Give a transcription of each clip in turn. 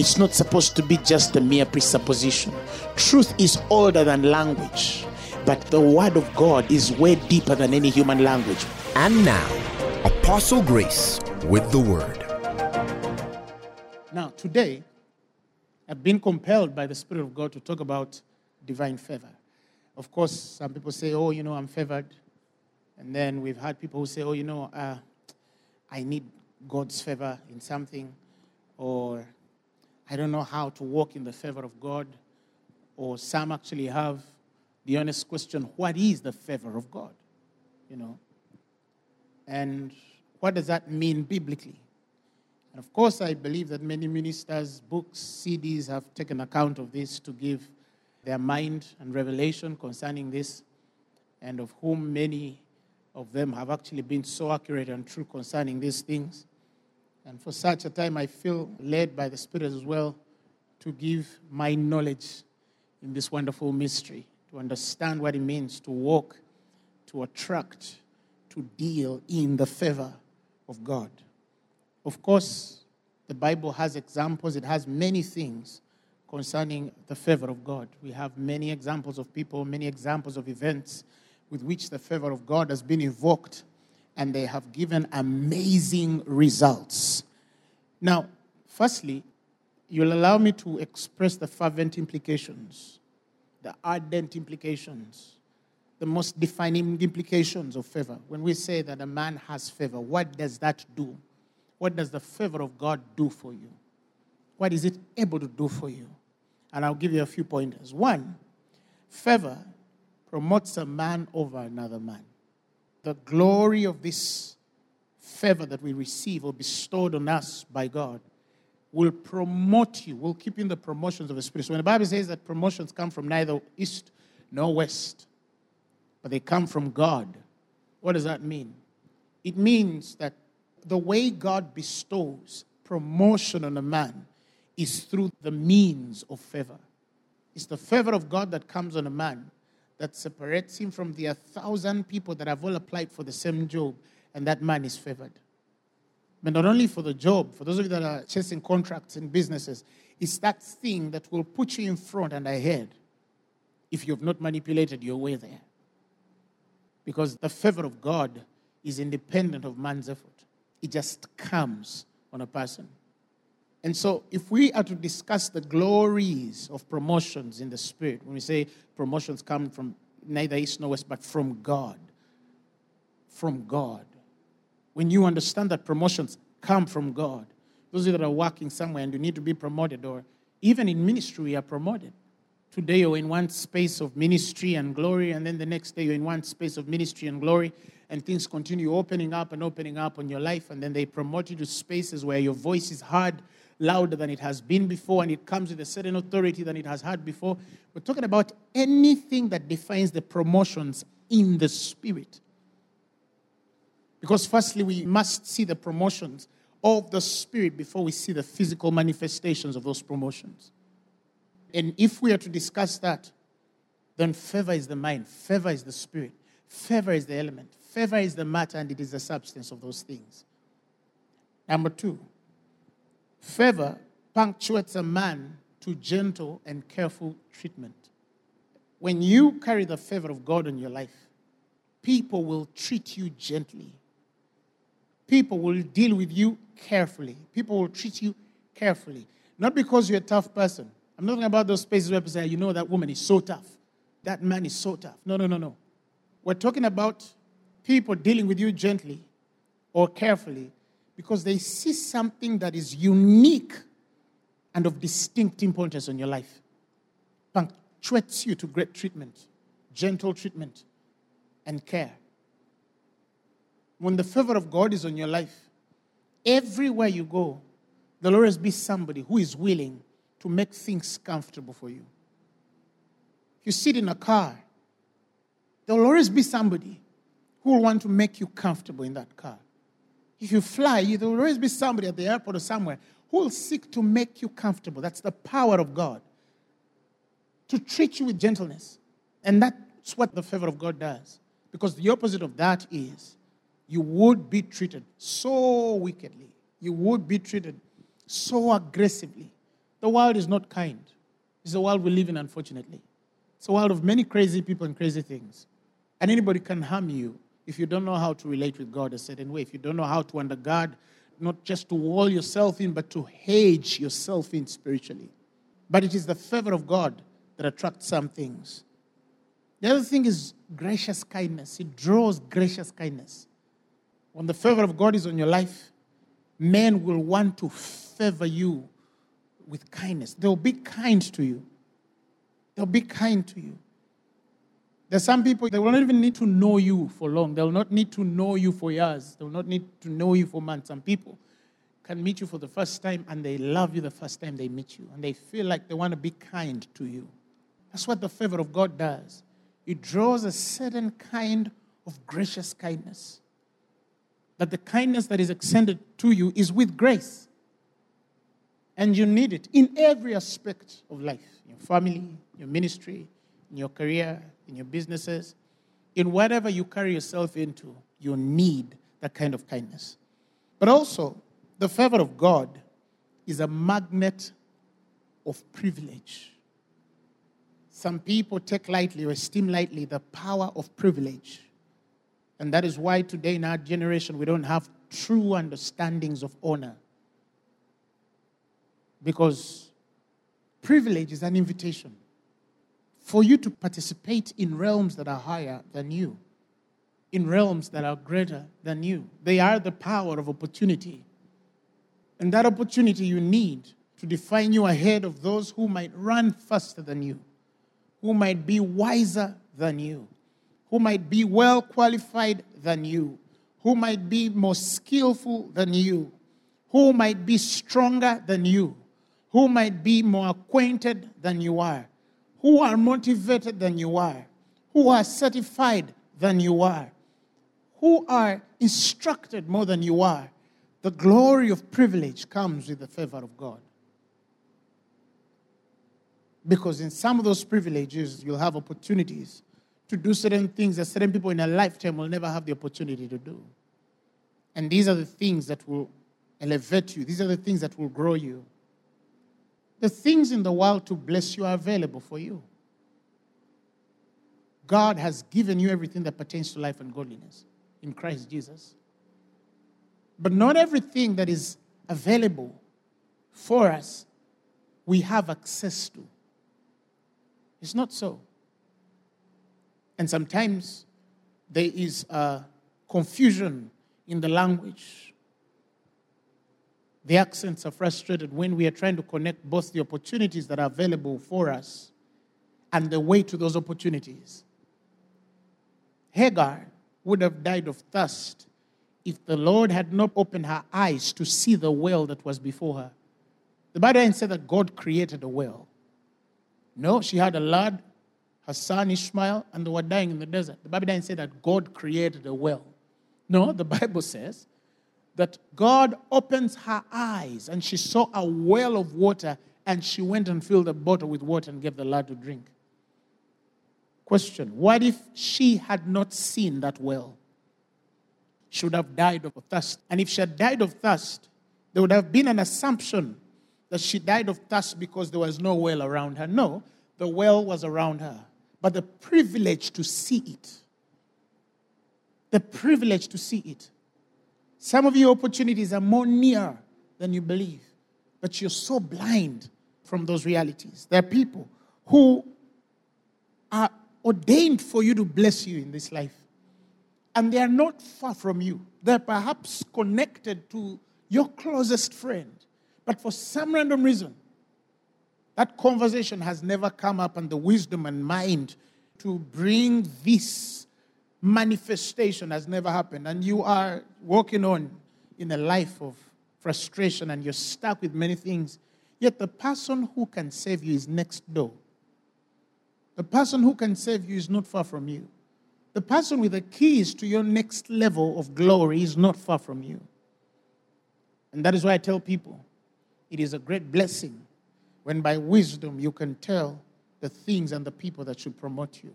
It's not supposed to be just a mere presupposition. Truth is older than language, but the word of God is way deeper than any human language. And now, Apostle Grace with the word. Now, today, I've been compelled by the Spirit of God to talk about divine favor. Of course, some people say, oh, you know, I'm favored. And then we've had people who say, oh, you know, uh, I need God's favor in something, or I don't know how to walk in the favor of God. Or some actually have the honest question what is the favor of God? You know? And what does that mean biblically? And of course, I believe that many ministers, books, CDs have taken account of this to give their mind and revelation concerning this, and of whom many of them have actually been so accurate and true concerning these things. And for such a time, I feel led by the Spirit as well to give my knowledge in this wonderful mystery, to understand what it means to walk, to attract, to deal in the favor of God. Of course, the Bible has examples, it has many things concerning the favor of God. We have many examples of people, many examples of events with which the favor of God has been invoked, and they have given amazing results. Now, firstly, you'll allow me to express the fervent implications, the ardent implications, the most defining implications of favor. When we say that a man has favor, what does that do? What does the favor of God do for you? What is it able to do for you? And I'll give you a few pointers. One, favor promotes a man over another man. The glory of this favor that we receive or bestowed on us by God will promote you, will keep you in the promotions of the Spirit. So when the Bible says that promotions come from neither east nor west, but they come from God, what does that mean? It means that the way God bestows promotion on a man is through the means of favor. It's the favor of God that comes on a man that separates him from the thousand people that have all applied for the same job, and that man is favored. But not only for the job, for those of you that are chasing contracts and businesses, it's that thing that will put you in front and ahead if you have not manipulated your way there. Because the favor of God is independent of man's effort, it just comes on a person. And so, if we are to discuss the glories of promotions in the spirit, when we say promotions come from neither east nor west, but from God, from God, when you understand that promotions come from God, those of you that are working somewhere and you need to be promoted, or even in ministry, we are promoted. Today you're in one space of ministry and glory, and then the next day you're in one space of ministry and glory, and things continue opening up and opening up on your life, and then they promote you to spaces where your voice is heard louder than it has been before, and it comes with a certain authority than it has had before. We're talking about anything that defines the promotions in the spirit. Because, firstly, we must see the promotions of the Spirit before we see the physical manifestations of those promotions. And if we are to discuss that, then favor is the mind, favor is the Spirit, favor is the element, favor is the matter, and it is the substance of those things. Number two, favor punctuates a man to gentle and careful treatment. When you carry the favor of God in your life, people will treat you gently people will deal with you carefully. People will treat you carefully. Not because you're a tough person. I'm not talking about those spaces where people say, you know, that woman is so tough. That man is so tough. No, no, no, no. We're talking about people dealing with you gently or carefully because they see something that is unique and of distinct importance in your life. Punctuates you to great treatment, gentle treatment, and care when the favor of God is on your life, everywhere you go, there'll always be somebody who is willing to make things comfortable for you. You sit in a car, there will always be somebody who will want to make you comfortable in that car. If you fly, there will always be somebody at the airport or somewhere who will seek to make you comfortable. That's the power of God. To treat you with gentleness. And that's what the favor of God does. Because the opposite of that is you would be treated so wickedly. You would be treated so aggressively. The world is not kind. It's the world we live in, unfortunately. It's a world of many crazy people and crazy things. And anybody can harm you if you don't know how to relate with God a certain way, if you don't know how to undergird, not just to wall yourself in, but to hedge yourself in spiritually. But it is the favor of God that attracts some things. The other thing is gracious kindness. It draws gracious kindness. When the favor of God is on your life, men will want to favor you with kindness. They'll be kind to you. They'll be kind to you. There's some people, they will not even need to know you for long. They'll not need to know you for years. They'll not need to know you for months. Some people can meet you for the first time and they love you the first time they meet you. And they feel like they want to be kind to you. That's what the favor of God does. It draws a certain kind of gracious kindness. That the kindness that is extended to you is with grace. And you need it in every aspect of life your family, your ministry, in your career, in your businesses, in whatever you carry yourself into, you need that kind of kindness. But also, the favor of God is a magnet of privilege. Some people take lightly or esteem lightly the power of privilege. And that is why today in our generation we don't have true understandings of honor. Because privilege is an invitation for you to participate in realms that are higher than you, in realms that are greater than you. They are the power of opportunity. And that opportunity you need to define you ahead of those who might run faster than you, who might be wiser than you, who might be well qualified than you, who might be more skillful than you, who might be stronger than you, who might be more acquainted than you are who are motivated than you are, who are certified than you are, who are instructed more than you are. The glory of privilege comes with the favor of God. Because in some of those privileges, you'll have opportunities to do certain things that certain people in a lifetime will never have the opportunity to do. And these are the things that will elevate you, these are the things that will grow you. The things in the world to bless you are available for you. God has given you everything that pertains to life and godliness in Christ Jesus. But not everything that is available for us we have access to. It's not so. And sometimes there is a confusion in the language the accents are frustrated when we are trying to connect both the opportunities that are available for us and the way to those opportunities. Hagar would have died of thirst if the Lord had not opened her eyes to see the well that was before her. The Bible didn't say that God created a well. No, she had a lad, her son Ishmael, and they were dying in the desert. The Bible didn't say that God created a well. No, the Bible says that God opens her eyes and she saw a well of water and she went and filled a bottle with water and gave the lad to drink. Question What if she had not seen that well? She would have died of thirst. And if she had died of thirst, there would have been an assumption that she died of thirst because there was no well around her. No, the well was around her. But the privilege to see it, the privilege to see it, some of your opportunities are more near than you believe, but you're so blind from those realities. There are people who are ordained for you to bless you in this life, and they are not far from you. They're perhaps connected to your closest friend, but for some random reason, that conversation has never come up, and the wisdom and mind to bring this manifestation has never happened, and you are walking on in a life of frustration and you're stuck with many things, yet the person who can save you is next door. The person who can save you is not far from you. The person with the keys to your next level of glory is not far from you. And that is why I tell people it is a great blessing when by wisdom you can tell the things and the people that should promote you.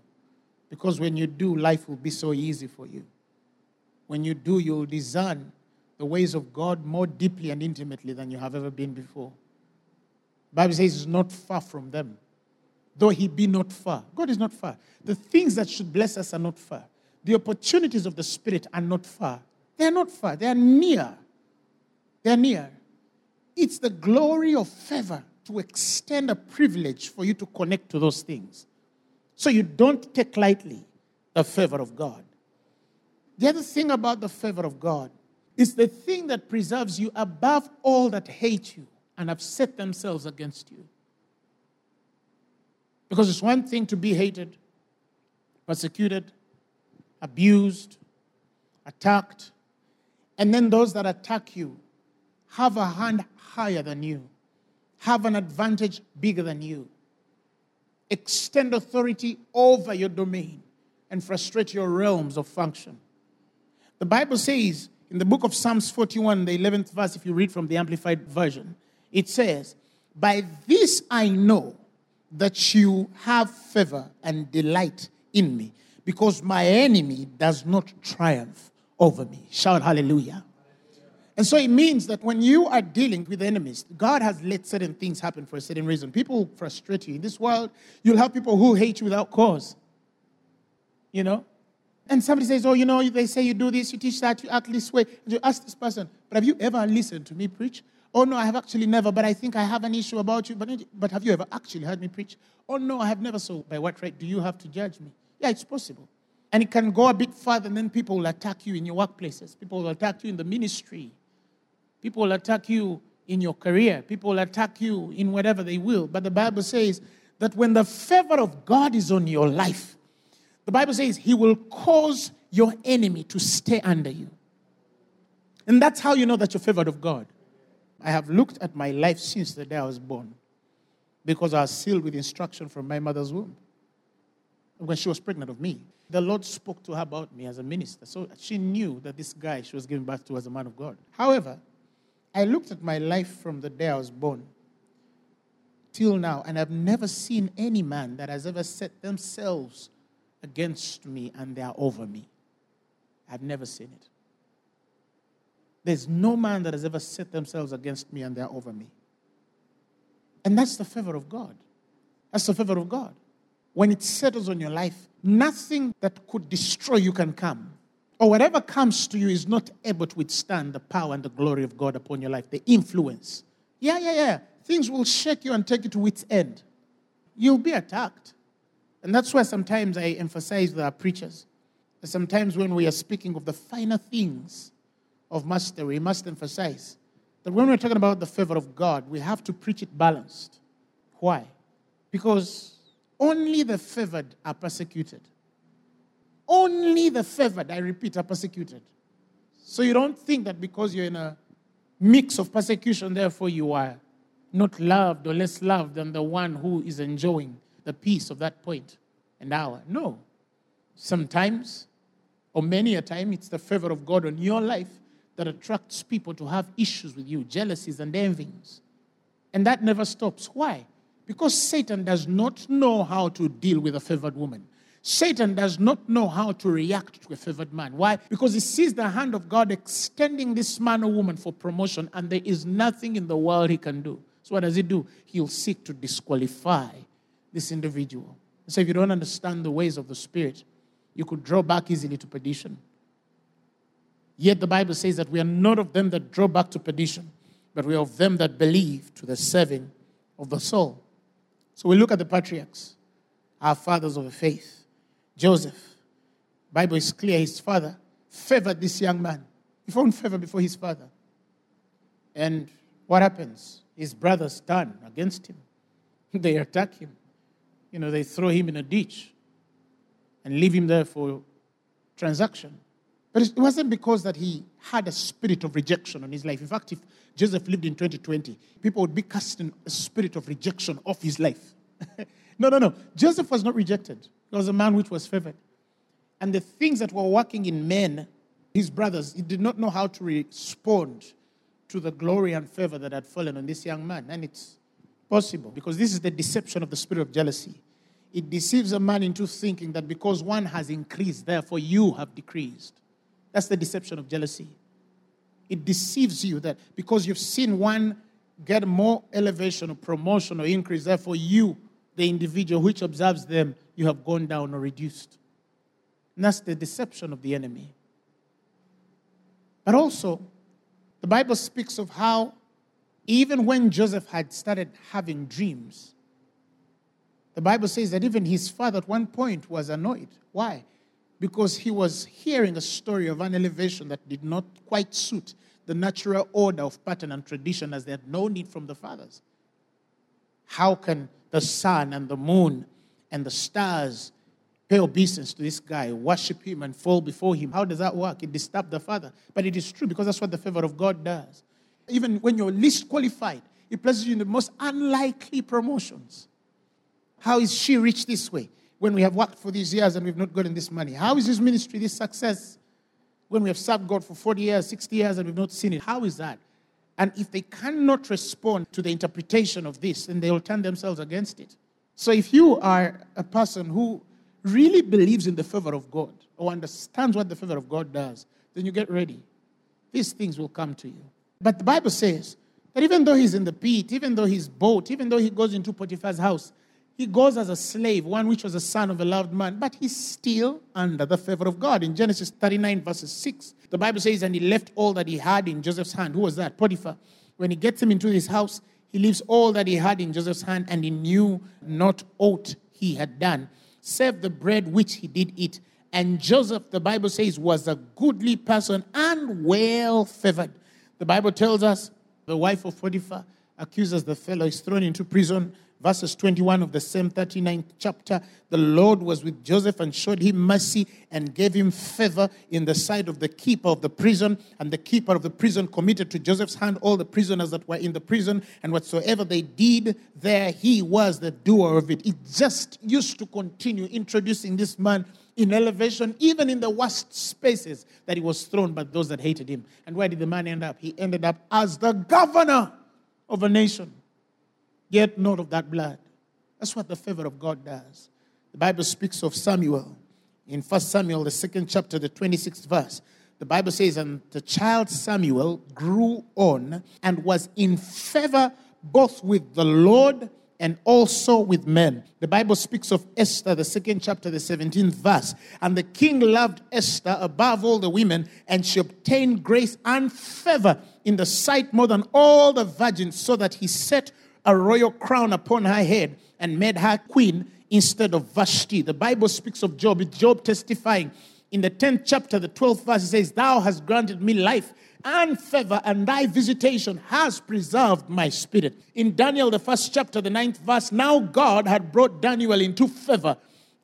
Because when you do, life will be so easy for you. When you do, you'll discern the ways of God more deeply and intimately than you have ever been before. The Bible says it's not far from them though he be not far. God is not far. The things that should bless us are not far. The opportunities of the Spirit are not far. They are not far. They are near. They are near. It's the glory of favor to extend a privilege for you to connect to those things. So you don't take lightly the favor of God. The other thing about the favor of God is the thing that preserves you above all that hate you and have set themselves against you. Because it's one thing to be hated, persecuted, abused, attacked, and then those that attack you have a hand higher than you, have an advantage bigger than you, extend authority over your domain, and frustrate your realms of function. The Bible says in the book of Psalms 41, the 11th verse, if you read from the Amplified Version, it says, By this I know that you have favor and delight in me, because my enemy does not triumph over me. Shout hallelujah. And so it means that when you are dealing with enemies, God has let certain things happen for a certain reason. People frustrate you. In this world, you'll have people who hate you without cause. You know? And somebody says, Oh, you know, they say you do this, you teach that, you act this way. And you ask this person, But have you ever listened to me preach? Oh, no, I have actually never, but I think I have an issue about you. But, but have you ever actually heard me preach? Oh, no, I have never. So, by what right do you have to judge me? Yeah, it's possible. And it can go a bit further, and then people will attack you in your workplaces. People will attack you in the ministry. People will attack you in your career. People will attack you in whatever they will. But the Bible says that when the favor of God is on your life, the Bible says He will cause your enemy to stay under you. And that's how you know that you're favored of God. I have looked at my life since the day I was born because I was sealed with instruction from my mother's womb. When she was pregnant of me, the Lord spoke to her about me as a minister. So she knew that this guy she was giving birth to was a man of God. However, I looked at my life from the day I was born till now, and I've never seen any man that has ever set themselves against me and they are over me. I've never seen it. There's no man that has ever set themselves against me and they're over me. And that's the favor of God. That's the favor of God. When it settles on your life, nothing that could destroy you can come. Or whatever comes to you is not able to withstand the power and the glory of God upon your life, the influence. Yeah, yeah, yeah. Things will shake you and take you to its end. You'll be attacked. And that's why sometimes I emphasize with our preachers. Sometimes when we are speaking of the finer things, of mastery, we must emphasize that when we're talking about the favor of God, we have to preach it balanced. Why? Because only the favored are persecuted. Only the favored, I repeat, are persecuted. So you don't think that because you're in a mix of persecution, therefore you are not loved or less loved than the one who is enjoying the peace of that point and hour. No. Sometimes, or many a time, it's the favor of God on your life that attracts people to have issues with you, jealousies and envyings. And that never stops. Why? Because Satan does not know how to deal with a favored woman. Satan does not know how to react to a favored man. Why? Because he sees the hand of God extending this man or woman for promotion, and there is nothing in the world he can do. So, what does he do? He'll seek to disqualify this individual. So, if you don't understand the ways of the Spirit, you could draw back easily to perdition. Yet the Bible says that we are not of them that draw back to perdition, but we are of them that believe to the saving of the soul. So we look at the patriarchs, our fathers of the faith. Joseph, Bible is clear, his father favored this young man. He found favor before his father. And what happens? His brothers turn against him. They attack him. You know, they throw him in a ditch and leave him there for transaction. But it wasn't because that he had a spirit of rejection on his life. In fact, if Joseph lived in 2020, people would be casting a spirit of rejection off his life. no, no, no. Joseph was not rejected. He was a man which was favored. And the things that were working in men, his brothers, he did not know how to respond to the glory and favor that had fallen on this young man. And it's possible because this is the deception of the spirit of jealousy. It deceives a man into thinking that because one has increased, therefore you have decreased. That's the deception of jealousy. It deceives you that because you've seen one get more elevation or promotion or increase, therefore you, the individual which observes them, you have gone down or reduced. And that's the deception of the enemy. But also, the Bible speaks of how even when Joseph had started having dreams, the Bible says that even his father at one point was annoyed. Why? Because he was hearing a story of an elevation that did not quite suit the natural order of pattern and tradition as they had known it from the fathers. How can the sun and the moon and the stars pay obeisance to this guy, worship him, and fall before him. How does that work? It disturbs the Father. But it is true because that's what the favor of God does. Even when you're least qualified, it places you in the most unlikely promotions. How is she rich this way when we have worked for these years and we've not gotten this money? How is this ministry this success when we have served God for 40 years, 60 years, and we've not seen it? How is that? And if they cannot respond to the interpretation of this, then they will turn themselves against it. So if you are a person who really believes in the favor of God or understands what the favor of God does, then you get ready. These things will come to you. But the Bible says that even though he's in the pit, even though he's boat, even though he goes into Potiphar's house, he goes as a slave, one which was a son of a loved man, but he's still under the favor of God. In Genesis 39, verses 6, the Bible says, And he left all that he had in Joseph's hand. Who was that? Potiphar. When he gets him into his house, he leaves all that he had in Joseph's hand, and he knew not aught he had done save the bread which he did eat. And Joseph, the Bible says, was a goodly person and well favored. The Bible tells us the wife of Potiphar accuses the fellow, is thrown into prison verses 21 of the same 39th chapter, the Lord was with Joseph and showed him mercy and gave him favor in the sight of the keeper of the prison. And the keeper of the prison committed to Joseph's hand all the prisoners that were in the prison, and whatsoever they did there, he was the doer of it. It just used to continue introducing this man in elevation, even in the worst spaces that he was thrown by those that hated him. And where did the man end up? He ended up as the governor of a nation. Get note of that blood. That's what the favor of God does. The Bible speaks of Samuel in 1 Samuel, the second chapter, the 26th verse. The Bible says, And the child Samuel grew on and was in favor both with the Lord and also with men. The Bible speaks of Esther, the second chapter, the 17th verse. And the king loved Esther above all the women, and she obtained grace and favor in the sight more than all the virgins, so that he set a royal crown upon her head and made her queen instead of Vashti. The Bible speaks of Job, Job testifying in the 10th chapter, the 12th verse, it says, Thou hast granted me life and favor, and thy visitation has preserved my spirit. In Daniel, the first chapter, the ninth verse, now God had brought Daniel into favor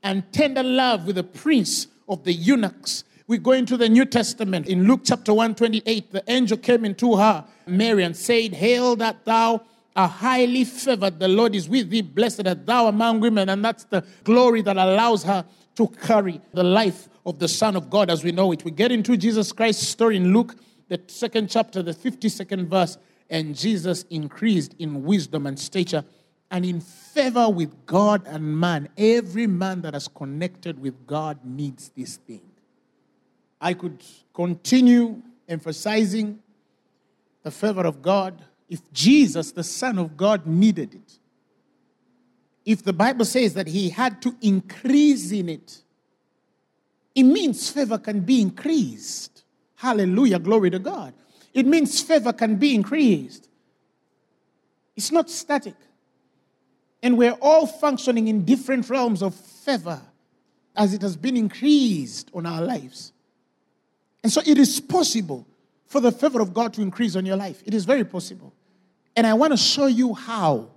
and tender love with the prince of the eunuchs. We go into the New Testament. In Luke chapter 128, the angel came into her, Mary, and said, Hail that thou are highly favored. The Lord is with thee. Blessed art thou among women. And that's the glory that allows her to carry the life of the Son of God as we know it. We get into Jesus Christ's story in Luke, the second chapter, the 52nd verse. And Jesus increased in wisdom and stature and in favor with God and man. Every man that is connected with God needs this thing. I could continue emphasizing the favor of God if Jesus, the Son of God, needed it, if the Bible says that he had to increase in it, it means favor can be increased. Hallelujah, glory to God. It means favor can be increased. It's not static. And we're all functioning in different realms of favor as it has been increased on our lives. And so it is possible for the favor of God to increase on your life. It is very possible. And I want to show you how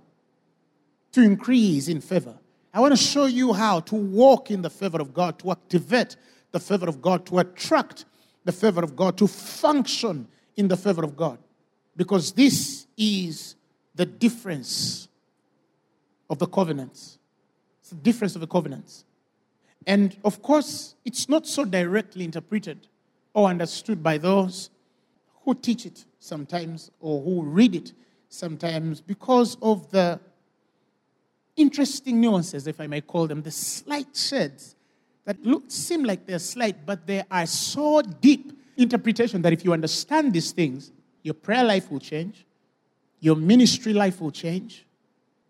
to increase in favor. I want to show you how to walk in the favor of God, to activate the favor of God, to attract the favor of God, to function in the favor of God. Because this is the difference of the covenants. It's the difference of the covenants. And of course, it's not so directly interpreted or understood by those who teach it sometimes or who read it sometimes because of the interesting nuances, if I may call them, the slight shades that look, seem like they're slight, but they are so deep interpretation that if you understand these things, your prayer life will change, your ministry life will change,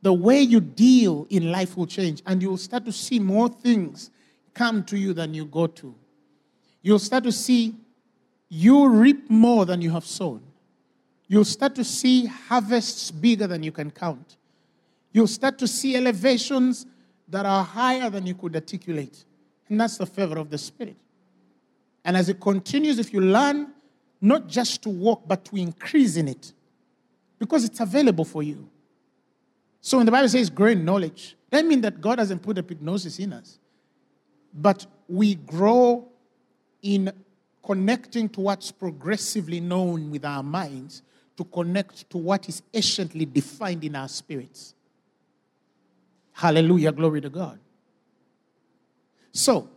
the way you deal in life will change, and you'll start to see more things come to you than you go to. You'll start to see you reap more than you have sown. You'll start to see harvests bigger than you can count. You'll start to see elevations that are higher than you could articulate. And that's the favor of the Spirit. And as it continues, if you learn not just to walk, but to increase in it, because it's available for you. So when the Bible says grow in knowledge, that means that God hasn't put a epignosis in us. But we grow in connecting to what's progressively known with our minds to connect to what is anciently defined in our spirits. Hallelujah, glory to God. So,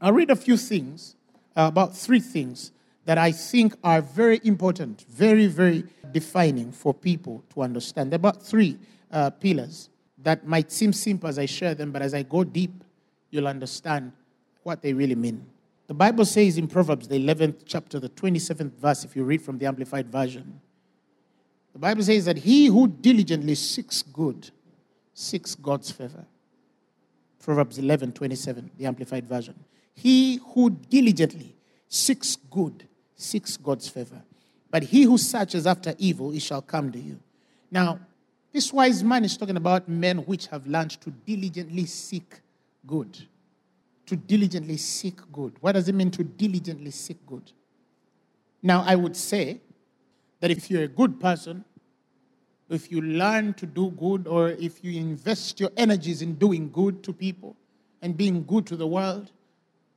I'll read a few things, uh, about three things that I think are very important, very, very defining for people to understand. There are about three uh, pillars that might seem simple as I share them, but as I go deep, you'll understand what they really mean. The Bible says in Proverbs, the 11th chapter, the 27th verse, if you read from the Amplified Version, the Bible says that he who diligently seeks good seeks God's favor. Proverbs 11, 27, the Amplified Version. He who diligently seeks good seeks God's favor. But he who searches after evil, it shall come to you. Now, this wise man is talking about men which have learned to diligently seek good to diligently seek good. What does it mean to diligently seek good? Now, I would say that if you're a good person, if you learn to do good, or if you invest your energies in doing good to people and being good to the world,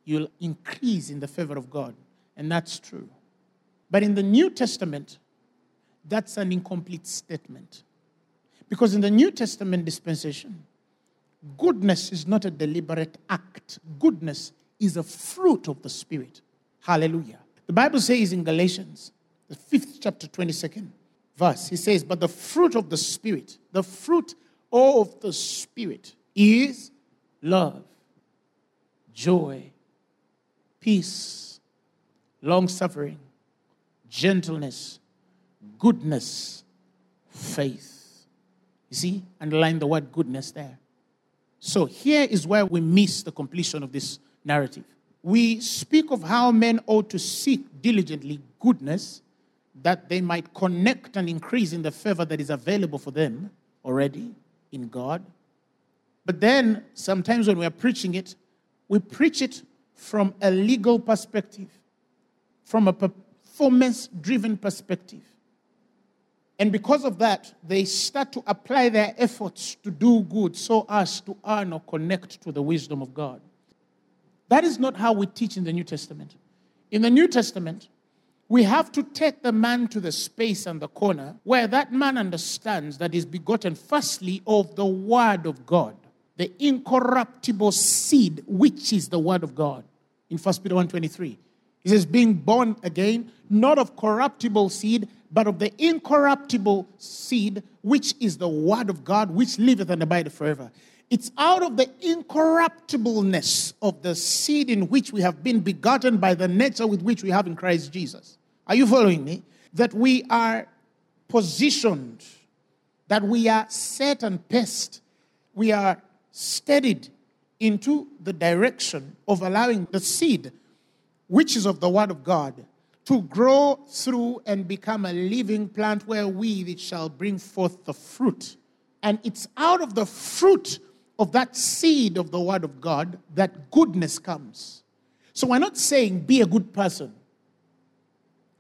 you'll increase in the favor of God. And that's true. But in the New Testament, that's an incomplete statement. Because in the New Testament dispensation, Goodness is not a deliberate act, goodness is a fruit of the Spirit. Hallelujah. The Bible says in Galatians, the fifth chapter, 22nd verse, he says, But the fruit of the Spirit, the fruit of the Spirit is love, joy, peace, long suffering, gentleness, goodness, faith. You see, underline the word goodness there. So here is where we miss the completion of this narrative. We speak of how men ought to seek diligently goodness that they might connect and increase in the favor that is available for them already in God. But then sometimes when we are preaching it, we preach it from a legal perspective, from a performance driven perspective. And because of that, they start to apply their efforts to do good so as to earn or connect to the wisdom of God. That is not how we teach in the New Testament. In the New Testament, we have to take the man to the space and the corner where that man understands that he's begotten firstly of the Word of God, the incorruptible seed, which is the Word of God. In 1 Peter 1.23, he says, being born again, not of corruptible seed, but of the incorruptible seed, which is the word of God, which liveth and abideth forever. It's out of the incorruptibleness of the seed in which we have been begotten by the nature with which we have in Christ Jesus. Are you following me? That we are positioned, that we are set and paced, we are steadied into the direction of allowing the seed, which is of the Word of God, to grow through and become a living plant wherewith it shall bring forth the fruit. And it's out of the fruit of that seed of the Word of God that goodness comes. So we're not saying be a good person.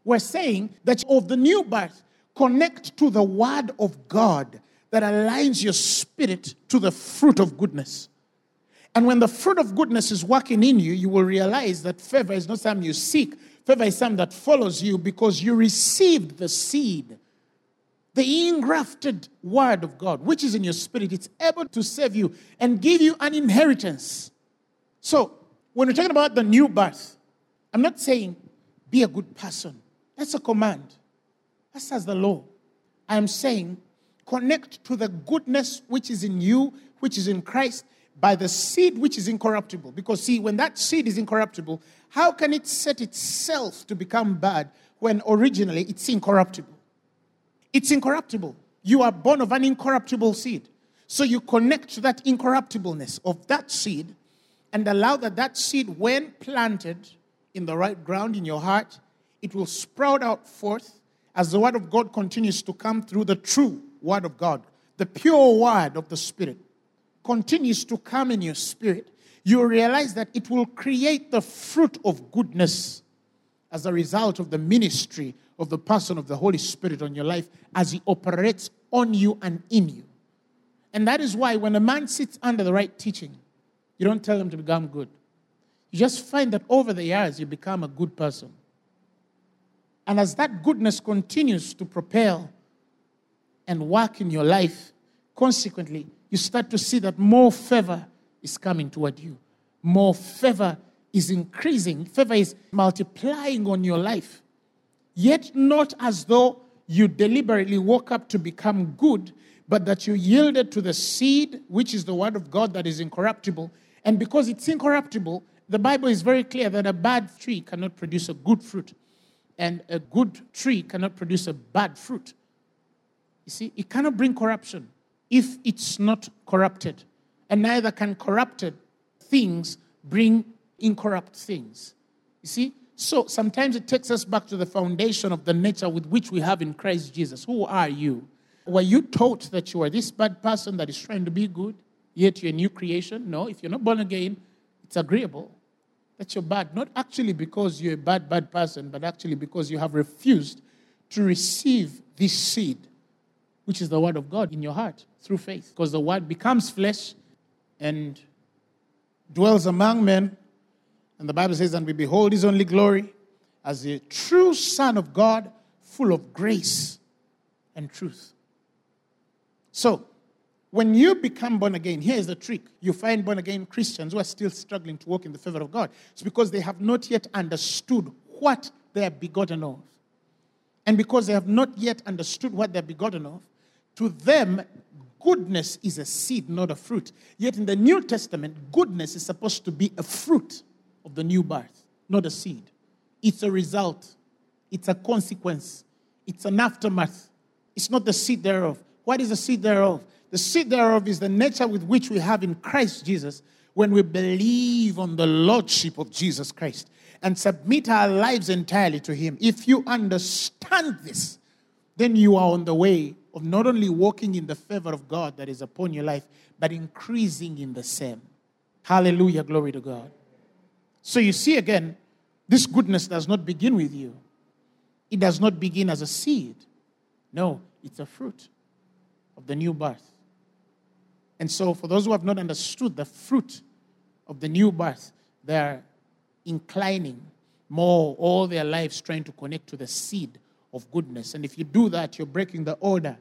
We're saying that of the new birth, connect to the Word of God that aligns your spirit to the fruit of goodness. And when the fruit of goodness is working in you, you will realize that favor is not something you seek, Favor is something that follows you because you received the seed The engrafted word of God, which is in your spirit, it's able to save you and give you an inheritance. So, when we're talking about the new birth, I'm not saying be a good person. That's a command. That's as the law. I am saying connect to the goodness which is in you, which is in Christ, by the seed which is incorruptible. Because, see, when that seed is incorruptible, how can it set itself to become bad when originally it's incorruptible? It's incorruptible. You are born of an incorruptible seed. So you connect to that incorruptibleness of that seed and allow that that seed, when planted in the right ground in your heart, it will sprout out forth as the word of God continues to come through the true word of God, the pure word of the Spirit continues to come in your spirit. You realize that it will create the fruit of goodness as a result of the ministry of the person of the Holy Spirit on your life as He operates on you and in you. And that is why when a man sits under the right teaching, you don't tell him to become good. You just find that over the years you become a good person. And as that goodness continues to propel and work in your life, consequently, you start to see that more favor is coming toward you. More favor is increasing, favor is multiplying on your life. Yet, not as though you deliberately woke up to become good, but that you yielded to the seed, which is the word of God that is incorruptible. And because it's incorruptible, the Bible is very clear that a bad tree cannot produce a good fruit, and a good tree cannot produce a bad fruit. You see, it cannot bring corruption if it's not corrupted, and neither can corrupted things bring incorrupt things. You see? So sometimes it takes us back to the foundation of the nature with which we have in Christ Jesus. Who are you? Were you taught that you are this bad person that is trying to be good, yet you're a new creation? No, if you're not born again, it's agreeable that you're bad. Not actually because you're a bad, bad person, but actually because you have refused to receive this seed, which is the word of God in your heart through faith. Because the word becomes flesh and dwells among men. And the Bible says, And we behold his only glory as a true Son of God, full of grace and truth. So, when you become born again, here's the trick. You find born again Christians who are still struggling to walk in the favor of God. It's because they have not yet understood what they are begotten of. And because they have not yet understood what they're begotten of, to them, goodness is a seed, not a fruit. Yet in the New Testament, goodness is supposed to be a fruit of the new birth, not a seed. It's a result, it's a consequence, it's an aftermath. It's not the seed thereof. What is the seed thereof? The seed thereof is the nature with which we have in Christ Jesus when we believe on the Lordship of Jesus Christ and submit our lives entirely to Him. If you understand this, then you are on the way of not only walking in the favor of God that is upon your life, but increasing in the same. Hallelujah, glory to God. So you see again, this goodness does not begin with you, it does not begin as a seed. No, it's a fruit of the new birth. And so, for those who have not understood the fruit of the new birth, they're inclining more all their lives trying to connect to the seed of goodness. And if you do that, you're breaking the order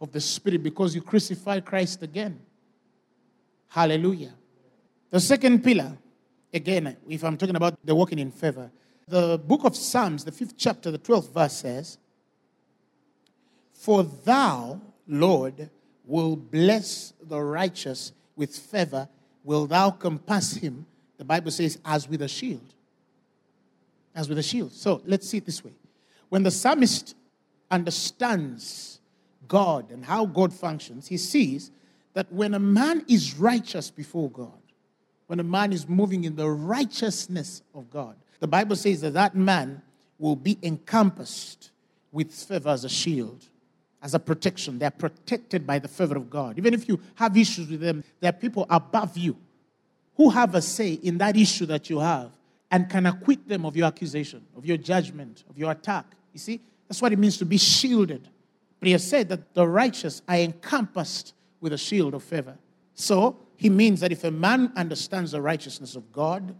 of the Spirit because you crucify Christ again. Hallelujah. The second pillar, again, if I'm talking about the walking in favor, the book of Psalms, the fifth chapter, the 12th verse says, For thou, Lord, will bless the righteous with favor, will thou compass him, the Bible says, as with a shield. As with a shield. So let's see it this way. When the psalmist understands God and how God functions, he sees that when a man is righteous before God, when a man is moving in the righteousness of God, the Bible says that that man will be encompassed with favor as a shield, as a protection. They're protected by the favor of God. Even if you have issues with them, there are people above you who have a say in that issue that you have and can acquit them of your accusation, of your judgment, of your attack. You see, that's what it means to be shielded but he has said that the righteous are encompassed with a shield of favor. So he means that if a man understands the righteousness of God,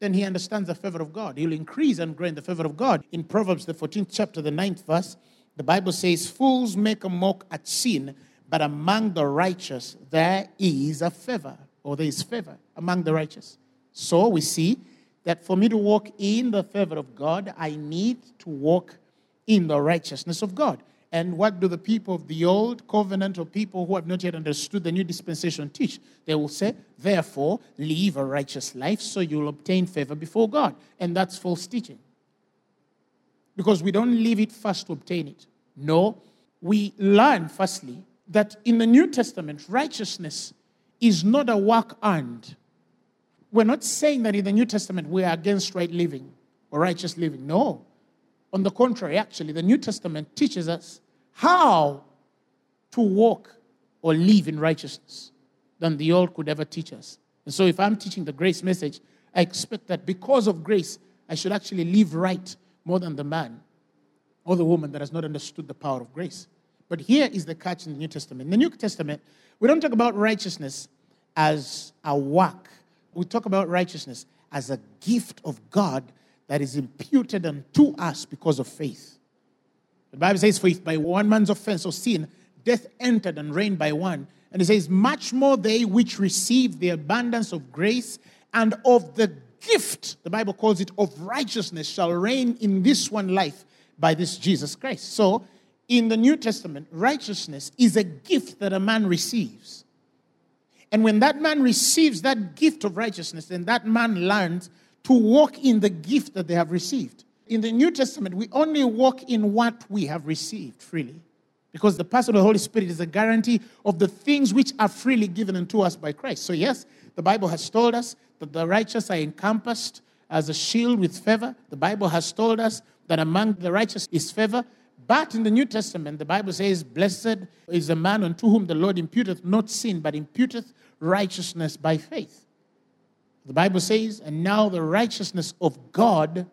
then he understands the favor of God. He'll increase and grow in the favor of God. In Proverbs, the 14th chapter, the 9th verse, The Bible says, Fools make a mock at sin, but among the righteous there is a favor, or there is favor among the righteous. So we see that for me to walk in the favor of God, I need to walk in the righteousness of God. And what do the people of the old covenant or people who have not yet understood the new dispensation teach? They will say, therefore, live a righteous life so you'll obtain favor before God. And that's false teaching. Because we don't leave it first to obtain it. No, we learn firstly that in the New Testament, righteousness is not a work earned. We're not saying that in the New Testament we are against right living or righteous living. No. On the contrary, actually, the New Testament teaches us how to walk or live in righteousness than the old could ever teach us. And so, if I'm teaching the grace message, I expect that because of grace, I should actually live right more than the man or the woman that has not understood the power of grace. But here is the catch in the New Testament. In the New Testament, we don't talk about righteousness as a work, we talk about righteousness as a gift of God that is imputed unto us because of faith. The Bible says, For if by one man's offense or sin, death entered and reigned by one. And it says, Much more they which receive the abundance of grace and of the gift, the Bible calls it, of righteousness, shall reign in this one life by this Jesus Christ. So, in the New Testament, righteousness is a gift that a man receives. And when that man receives that gift of righteousness, then that man learns to walk in the gift that they have received. In the New Testament, we only walk in what we have received freely. Because the person of the Holy Spirit is a guarantee of the things which are freely given unto us by Christ. So, yes, the Bible has told us that the righteous are encompassed as a shield with favor. The Bible has told us that among the righteous is favor. But in the New Testament, the Bible says, Blessed is the man unto whom the Lord imputeth not sin, but imputeth righteousness by faith. The Bible says, And now the righteousness of God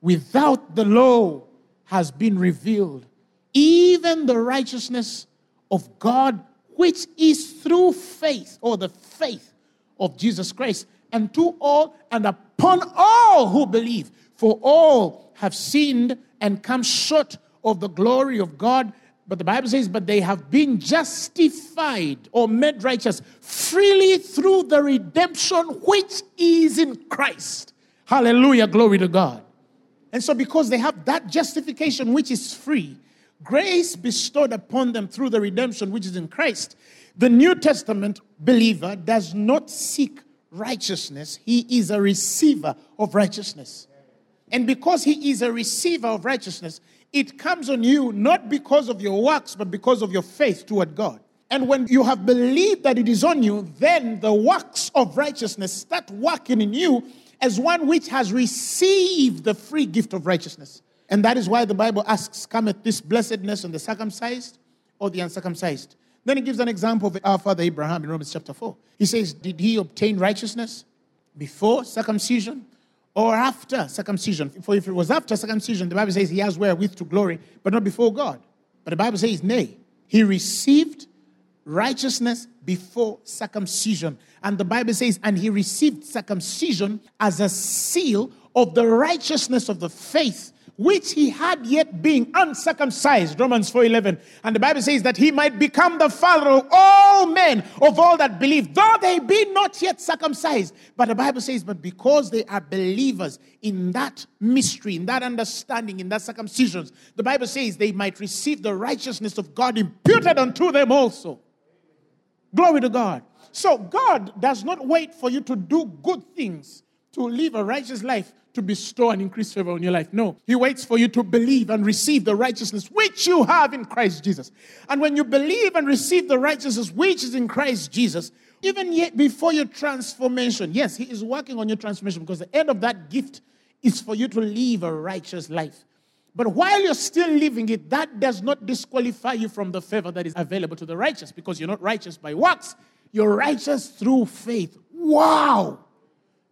without the law has been revealed, even the righteousness of God, which is through faith, or the faith of Jesus Christ, and to all and upon all who believe. For all have sinned and come short of the glory of God. But the Bible says, but they have been justified or made righteous freely through the redemption which is in Christ. Hallelujah. Glory to God. And so, because they have that justification which is free, grace bestowed upon them through the redemption which is in Christ, the New Testament believer does not seek righteousness, he is a receiver of righteousness. And because he is a receiver of righteousness, it comes on you not because of your works, but because of your faith toward God. And when you have believed that it is on you, then the works of righteousness start working in you as one which has received the free gift of righteousness. And that is why the Bible asks, Cometh this blessedness on the circumcised or the uncircumcised? Then he gives an example of our father Abraham in Romans chapter 4. He says, Did he obtain righteousness before circumcision or after circumcision? For if it was after circumcision, the Bible says he has wherewith to glory, but not before God. But the Bible says, Nay, he received righteousness before circumcision. And the Bible says, and he received circumcision as a seal of the righteousness of the faith which he had yet being uncircumcised. Romans 4.11 and the bible says that he might become the father of all men of all that believe though they be not yet circumcised. But the bible says but because they are believers in that mystery in that understanding in that circumcision the bible says they might receive the righteousness of god imputed unto them also Glory to God. So God does not wait for you to do good things, to live a righteous life, to bestow and increase favor on your life. No, He waits for you to believe and receive the righteousness which you have in Christ Jesus. And when you believe and receive the righteousness which is in Christ Jesus, even yet before your transformation, yes, He is working on your transformation because the end of that gift is for you to live a righteous life. But while you're still living it, that does not disqualify you from the favor that is available to the righteous because you're not righteous by works. You're righteous through faith. Wow!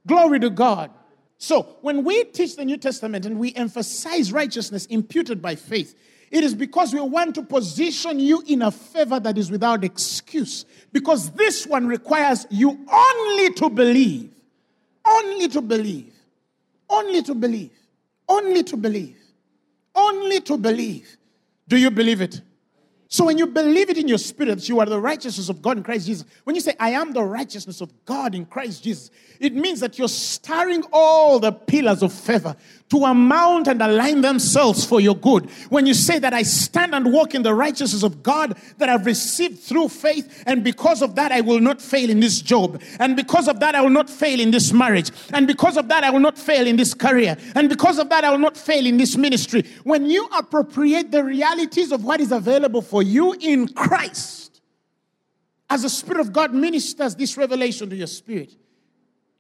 Glory to God. So, when we teach the New Testament and we emphasize righteousness imputed by faith, it is because we want to position you in a favor that is without excuse. Because this one requires you only to believe. Only to believe. Only to believe. Only to believe only to believe. Do you believe it? So when you believe it in your spirit, you are the righteousness of God in Christ Jesus. When you say, I am the righteousness of God in Christ Jesus, it means that you're stirring all the pillars of favor to amount and align themselves for your good. When you say that I stand and walk in the righteousness of God that I've received through faith, and because of that I will not fail in this job, and because of that I will not fail in this marriage, and because of that I will not fail in this career, and because of that I will not fail in this ministry. When you appropriate the realities of what is available for you in Christ, as the Spirit of God ministers this revelation to your spirit,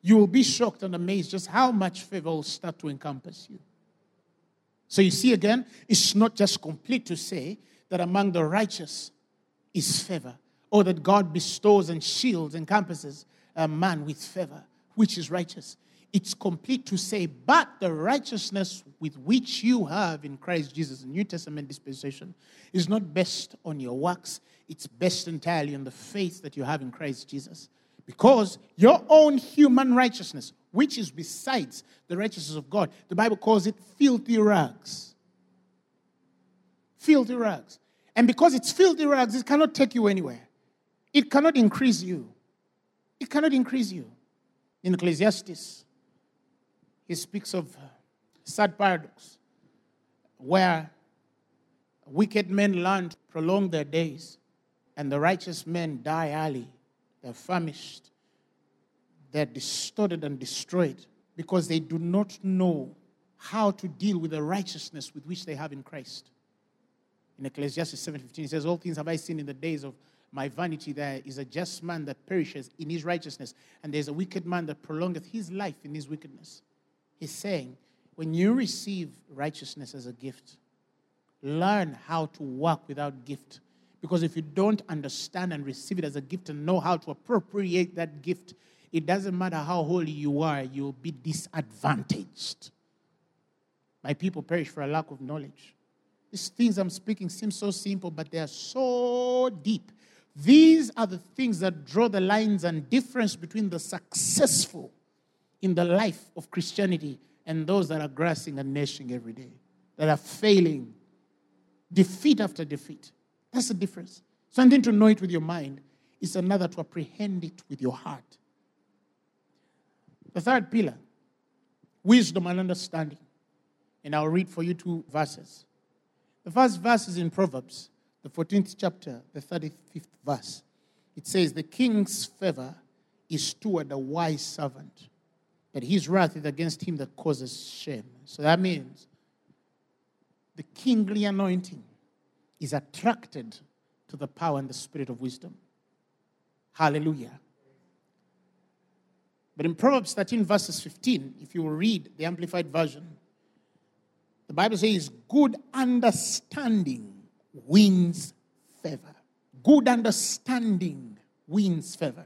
you will be shocked and amazed just how much favor will start to encompass you. So you see again, it's not just complete to say that among the righteous is favor, or that God bestows and shields, and encompasses a man with favor, which is righteous. It's complete to say, but the righteousness with which you have in Christ Jesus, the New Testament dispensation, is not based on your works. It's based entirely on the faith that you have in Christ Jesus. Because your own human righteousness, which is besides the righteousness of God, the Bible calls it filthy rags. Filthy rags. And because it's filthy rags, it cannot take you anywhere. It cannot increase you. It cannot increase you. In Ecclesiastes, he speaks of sad paradox where wicked men learn to prolong their days and the righteous men die early they're famished. They're distorted and destroyed because they do not know how to deal with the righteousness with which they have in Christ. In Ecclesiastes 7:15, it says, All things have I seen in the days of my vanity. There is a just man that perishes in his righteousness, and there's a wicked man that prolongeth his life in his wickedness. He's saying, when you receive righteousness as a gift, learn how to walk without gift because if you don't understand and receive it as a gift and know how to appropriate that gift, it doesn't matter how holy you are, you'll be disadvantaged. My people perish for a lack of knowledge. These things I'm speaking seem so simple, but they are so deep. These are the things that draw the lines and difference between the successful in the life of Christianity and those that are grasping and gnashing every day, that are failing, defeat after defeat. That's the difference. Something to know it with your mind is another to apprehend it with your heart. The third pillar wisdom and understanding. And I'll read for you two verses. The first verse is in Proverbs, the 14th chapter, the 35th verse. It says, The king's favor is toward a wise servant, but his wrath is against him that causes shame. So that means the kingly anointing is attracted to the power and the spirit of wisdom. Hallelujah. But in Proverbs 13, verses 15, if you will read the Amplified Version, the Bible says, Good understanding wins favor. Good understanding wins favor.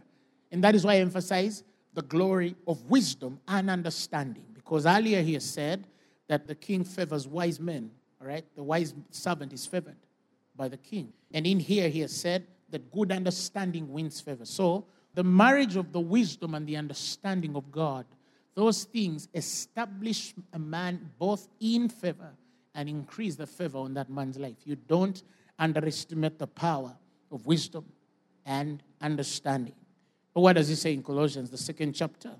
And that is why I emphasize the glory of wisdom and understanding. Because earlier he has said that the king favors wise men, all right? The wise servant is favored by the king. And in here, he has said that good understanding wins favor. So, the marriage of the wisdom and the understanding of God, those things establish a man both in favor and increase the favor on that man's life. You don't underestimate the power of wisdom and understanding. But what does he say in Colossians, the second chapter,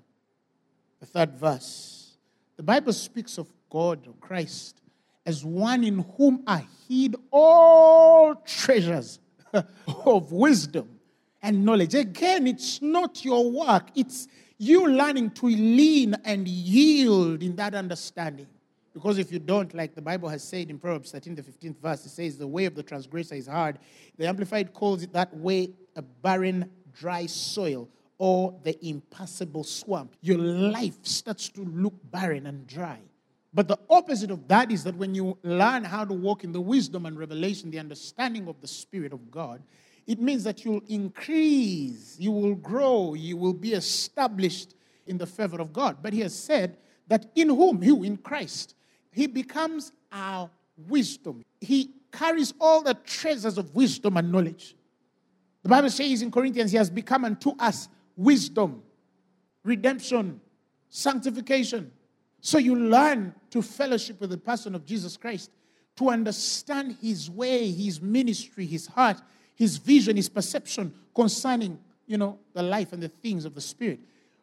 the third verse? The Bible speaks of God, or Christ, as one in whom are hid all treasures of wisdom and knowledge. Again, it's not your work, it's you learning to lean and yield in that understanding. Because if you don't, like the Bible has said in Proverbs 13, the 15th verse, it says, The way of the transgressor is hard. The Amplified calls it that way a barren, dry soil or the impassable swamp. Your life starts to look barren and dry. But the opposite of that is that when you learn how to walk in the wisdom and revelation, the understanding of the Spirit of God, it means that you'll increase, you will grow, you will be established in the favor of God. But he has said that in whom, you, in Christ, he becomes our wisdom. He carries all the treasures of wisdom and knowledge. The Bible says in Corinthians, he has become unto us wisdom, redemption, sanctification, so you learn to fellowship with the person of Jesus Christ to understand his way, his ministry, his heart, his vision, his perception concerning, you know, the life and the things of the Spirit.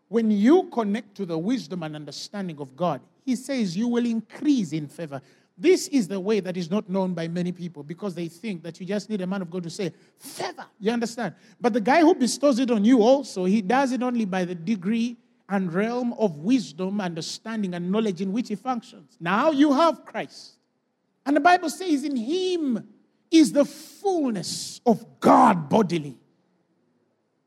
When you connect to the wisdom and understanding of God, he says you will increase in favor. This is the way that is not known by many people because they think that you just need a man of God to say, favor. You understand? But the guy who bestows it on you also, he does it only by the degree and realm of wisdom, understanding, and knowledge in which he functions. Now you have Christ. And the Bible says, in him is the fullness of God bodily.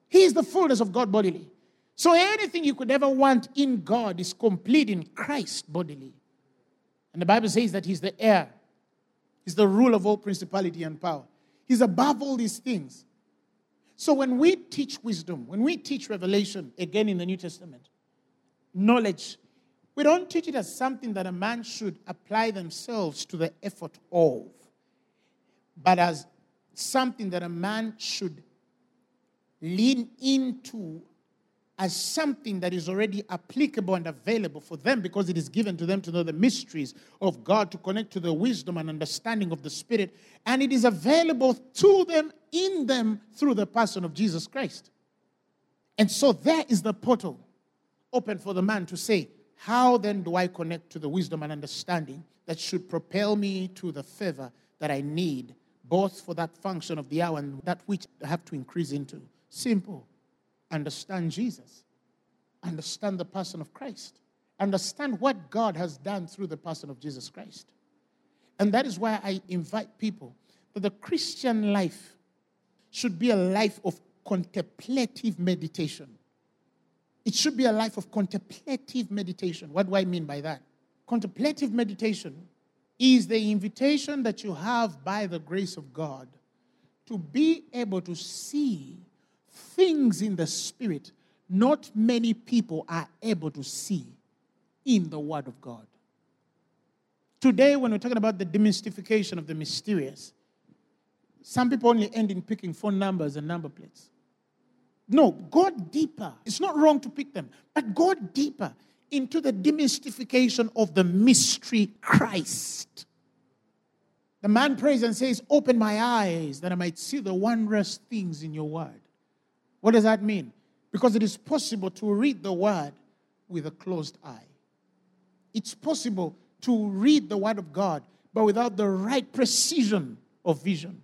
He is the fullness of God bodily. So anything you could ever want in God is complete in Christ bodily. And the Bible says that he's the heir, he's the rule of all principality and power. He's above all these things. So when we teach wisdom, when we teach revelation, again in the New Testament, knowledge, we don't teach it as something that a man should apply themselves to the effort of, but as something that a man should lean into as something that is already applicable and available for them because it is given to them to know the mysteries of God, to connect to the wisdom and understanding of the Spirit, and it is available to them, in them, through the person of Jesus Christ. And so there is the portal open for the man to say, How then do I connect to the wisdom and understanding that should propel me to the favor that I need, both for that function of the hour and that which I have to increase into? Simple understand Jesus, understand the person of Christ, understand what God has done through the person of Jesus Christ. And that is why I invite people that the Christian life should be a life of contemplative meditation. It should be a life of contemplative meditation. What do I mean by that? Contemplative meditation is the invitation that you have by the grace of God to be able to see things in the spirit not many people are able to see in the Word of God. Today, when we're talking about the demystification of the mysterious, some people only end in picking phone numbers and number plates. No, go deeper. It's not wrong to pick them, but go deeper into the demystification of the mystery Christ. The man prays and says, Open my eyes that I might see the wondrous things in your word. What does that mean? Because it is possible to read the word with a closed eye. It's possible to read the word of God, but without the right precision of vision.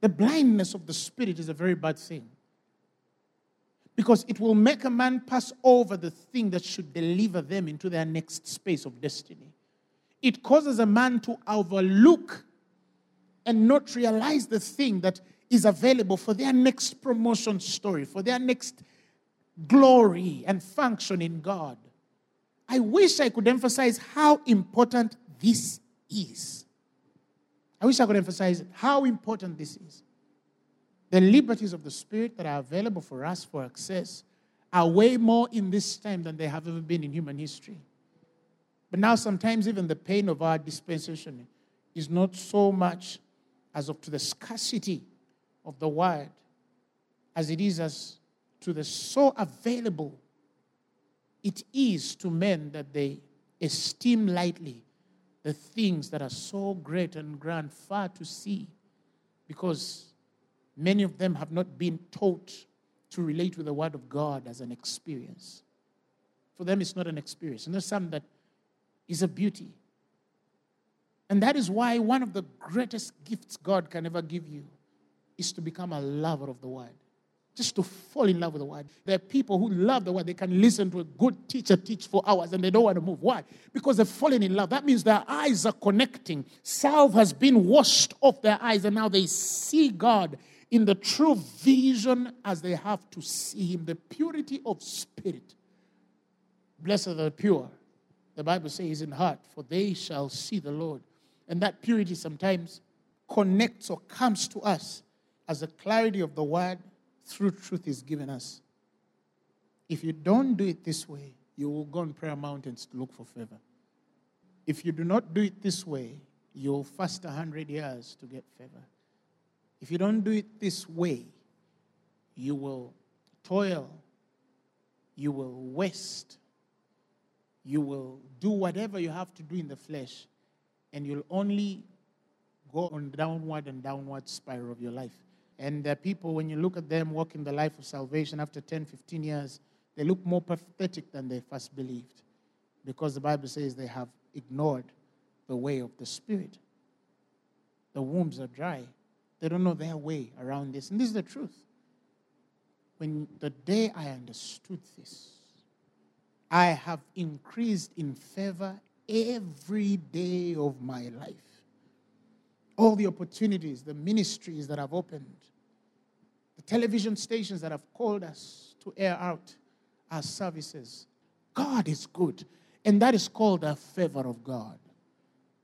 The blindness of the spirit is a very bad thing. Because it will make a man pass over the thing that should deliver them into their next space of destiny. It causes a man to overlook and not realize the thing that is available for their next promotion story, for their next glory and function in God. I wish I could emphasize how important this is. I wish I could emphasize how important this is. The liberties of the Spirit that are available for us for access are way more in this time than they have ever been in human history. But now, sometimes, even the pain of our dispensation is not so much as of to the scarcity of the word as it is as to the so available it is to men that they esteem lightly the things that are so great and grand, far to see, because many of them have not been taught to relate with the Word of God as an experience. For them, it's not an experience. And there's some that is a beauty. And that is why one of the greatest gifts God can ever give you is to become a lover of the word. Just to fall in love with the word. There are people who love the word. They can listen to a good teacher teach for hours and they don't want to move. Why? Because they've fallen in love. That means their eyes are connecting. Salve has been washed off their eyes and now they see God in the true vision as they have to see Him. The purity of spirit. Blessed are the pure. The Bible says in heart, for they shall see the Lord. And that purity sometimes connects or comes to us as the clarity of the word through truth is given us. If you don't do it this way, you will go on prayer mountains to look for favor. If you do not do it this way, you'll fast a hundred years to get favor. If you don't do it this way, you will toil, you will waste, you will do whatever you have to do in the flesh, and you'll only go on downward and downward spiral of your life. And uh, people, when you look at them walking the life of salvation after 10, 15 years, they look more pathetic than they first believed because the Bible says they have ignored the way of the Spirit. The wombs are dry. They don't know their way around this. And this is the truth. When the day I understood this, I have increased in favor every day of my life. All the opportunities, the ministries that I've opened, television stations that have called us to air out our services. God is good. And that is called the favor of God.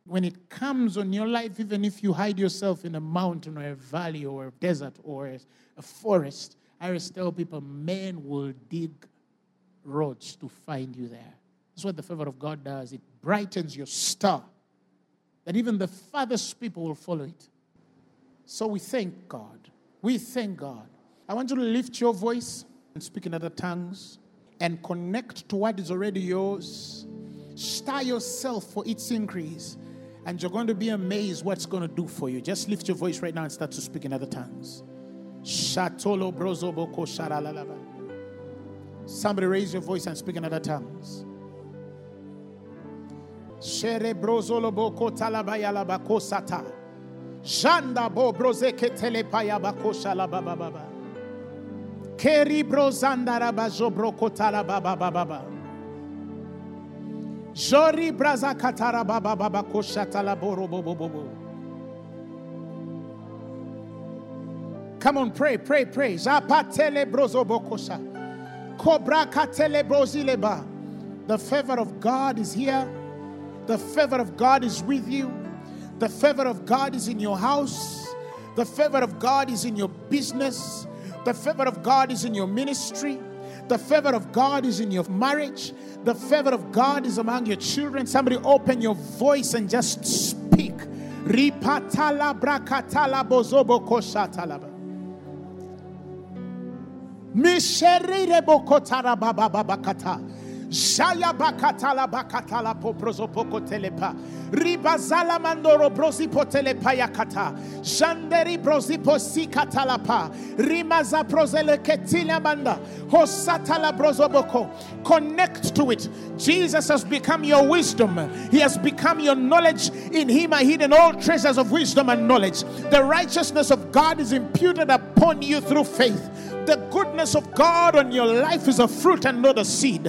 When it comes on your life, even if you hide yourself in a mountain or a valley or a desert or a forest, I always tell people men will dig roads to find you there. That's what the favor of God does. It brightens your star, that even the farthest people will follow it. So we thank God. We thank God. I want you to lift your voice and speak in other tongues and connect to what is already yours. Stir yourself for its increase, and you're going to be amazed what's going to do for you. Just lift your voice right now and start to speak in other tongues. Somebody raise your voice and speak in other tongues. Shere brozolo boko talabaya labako sata. Janda bo brozeke shalababa baba. Keri brozandara bajo kotala baba baba. Jori braza katara baba baba koshatala boro bobo bobo. Come on, pray, pray, pray. Zapatele brozo. Kobra katele brozileba. The favor of God is here. The favor of God is with you. The favor of God is in your house. The favor of God is in your business. The favor of God is in your ministry. The favor of God is in your marriage. The favor of God is among your children. Somebody open your voice and just speak. Misherire bokotara baba babakata. Shaya bakatala bakatala poprozo poko telepa. Ribazala mandoro brosi potelepa yakata. Shanderi brosi posi katalapa. Rimaza prozele ketila manda. Hosatala brozoboko. Connect to it. Jesus has become your wisdom. He has become your knowledge. In him are hidden all treasures of wisdom and knowledge. The righteousness of God is imputed upon you through faith. The goodness of God on your life is a fruit and not a seed.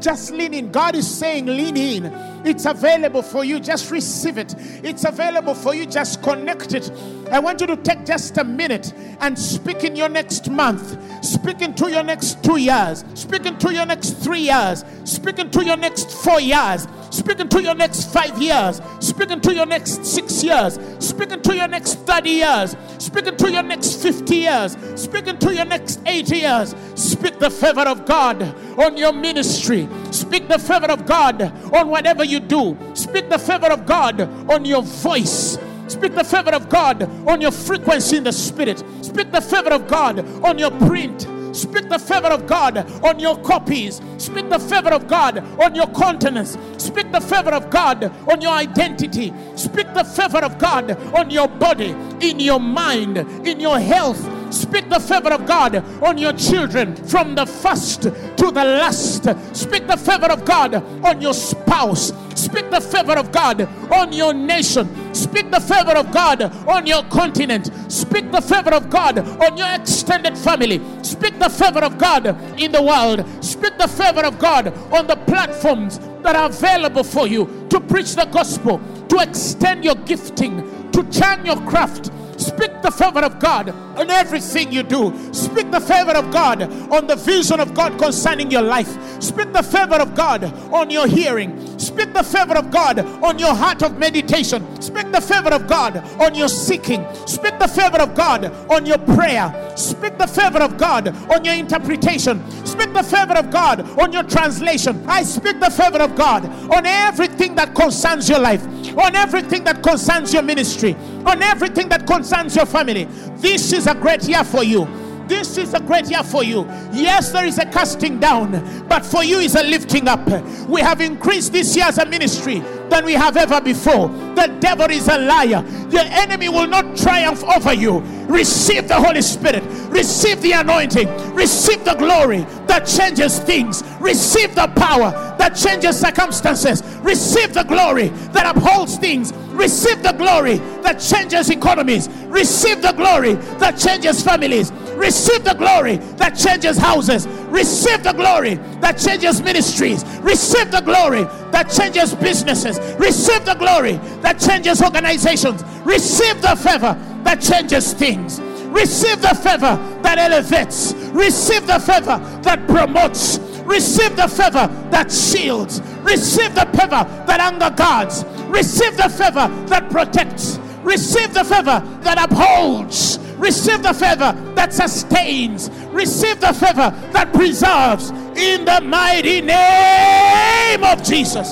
Just lean in. God is saying, lean in. It's available for you. Just receive it. It's available for you. Just connect it. I want you to take just a minute and speak in your next month. Speak into your next two years. Speak into your next three years. Speak into your next four years. Speak into your next five years. Speak into your next six years. Speak into your next 30 years. Speak into your next 50 years. Speak into your next 80 years. Speak the favor of God on your ministry. Speak the favor of God on whatever you do. Speak the favor of God on your voice. Speak the favor of God on your frequency in the spirit. Speak the favor of God on your print. Speak the favor of God on your copies. Speak the favor of God on your countenance. Speak the favor of God on your identity. Speak the favor of God on your body, in your mind, in your health. Speak the favor of God on your children from the first to the last. Speak the favor of God on your spouse. Speak the favor of God on your nation. Speak the favor of God on your continent. Speak the favor of God on your extended family. Speak the favor of God in the world. Speak the favor of God on the platforms that are available for you to preach the gospel, to extend your gifting, to turn your craft Speak the favor of God on everything you do. Speak the favor of God on the vision of God concerning your life. Speak the favor of God on your hearing. Speak the favor of God on your heart of meditation. Speak the favor of God on your seeking. Speak the favor of God on your prayer. Speak the favor of God on your interpretation. Speak the favor of God on your translation. I speak the favor of God on everything that concerns your life, on everything that concerns your ministry, on everything that concerns your family. This is a great year for you. This is a great year for you. Yes, there is a casting down, but for you is a lifting up. We have increased this year as a ministry than we have ever before. The devil is a liar. The enemy will not triumph over you. Receive the Holy Spirit, receive the anointing, receive the glory that changes things, receive the power that changes circumstances, receive the glory that upholds things, receive the glory that changes economies, receive the glory that changes families, receive the glory that changes houses, receive the glory that changes ministries, receive the glory that changes businesses, receive the glory that changes organizations, receive the favor that changes things. Receive the favor that elevates. Receive the favor that promotes. Receive the favor that shields. Receive the favor that undergirds. Receive the favor that protects. Receive the favor that upholds. Receive the favor that sustains. Receive the favor that preserves. In the mighty name of Jesus.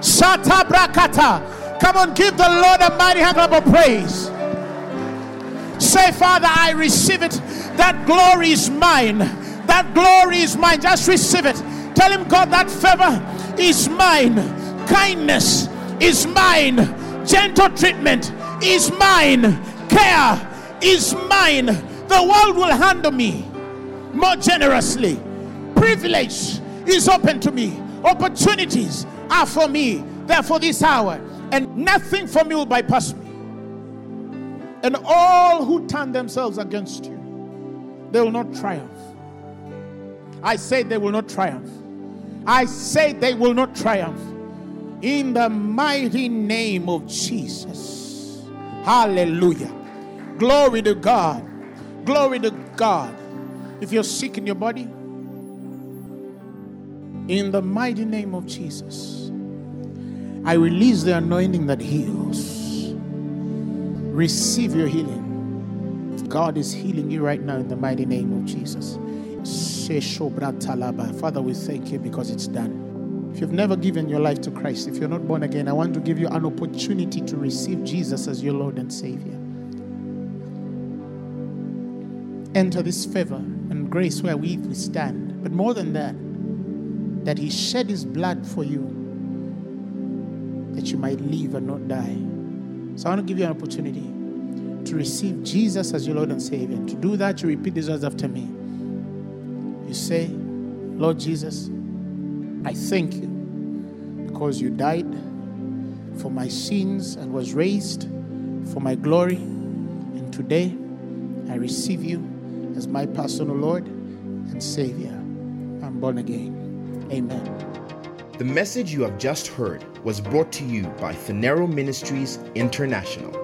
Shata brakata. Come on, give the Lord a mighty hand of praise. Say, Father, I receive it. That glory is mine. That glory is mine. Just receive it. Tell him, God, that favor is mine. Kindness is mine. Gentle treatment is mine. Care is mine. The world will handle me more generously. Privilege is open to me. Opportunities are for me. Therefore, this hour, and nothing for me will bypass me. And all who turn themselves against you, they will not triumph. I say they will not triumph. I say they will not triumph. In the mighty name of Jesus. Hallelujah. Glory to God. Glory to God. If you're sick in your body, in the mighty name of Jesus, I release the anointing that heals. Receive your healing. God is healing you right now in the mighty name of Jesus. Father, we thank you because it's done. If you've never given your life to Christ, if you're not born again, I want to give you an opportunity to receive Jesus as your Lord and Savior. Enter this favor and grace where we stand. But more than that, that He shed His blood for you, that you might live and not die. So I want to give you an opportunity to receive Jesus as your Lord and Savior. And to do that, you repeat these words after me. You say, Lord Jesus, I thank you because you died for my sins and was raised for my glory. And today, I receive you as my personal Lord and Savior. I'm born again. Amen. The message you have just heard was brought to you by Phaneroo Ministries International.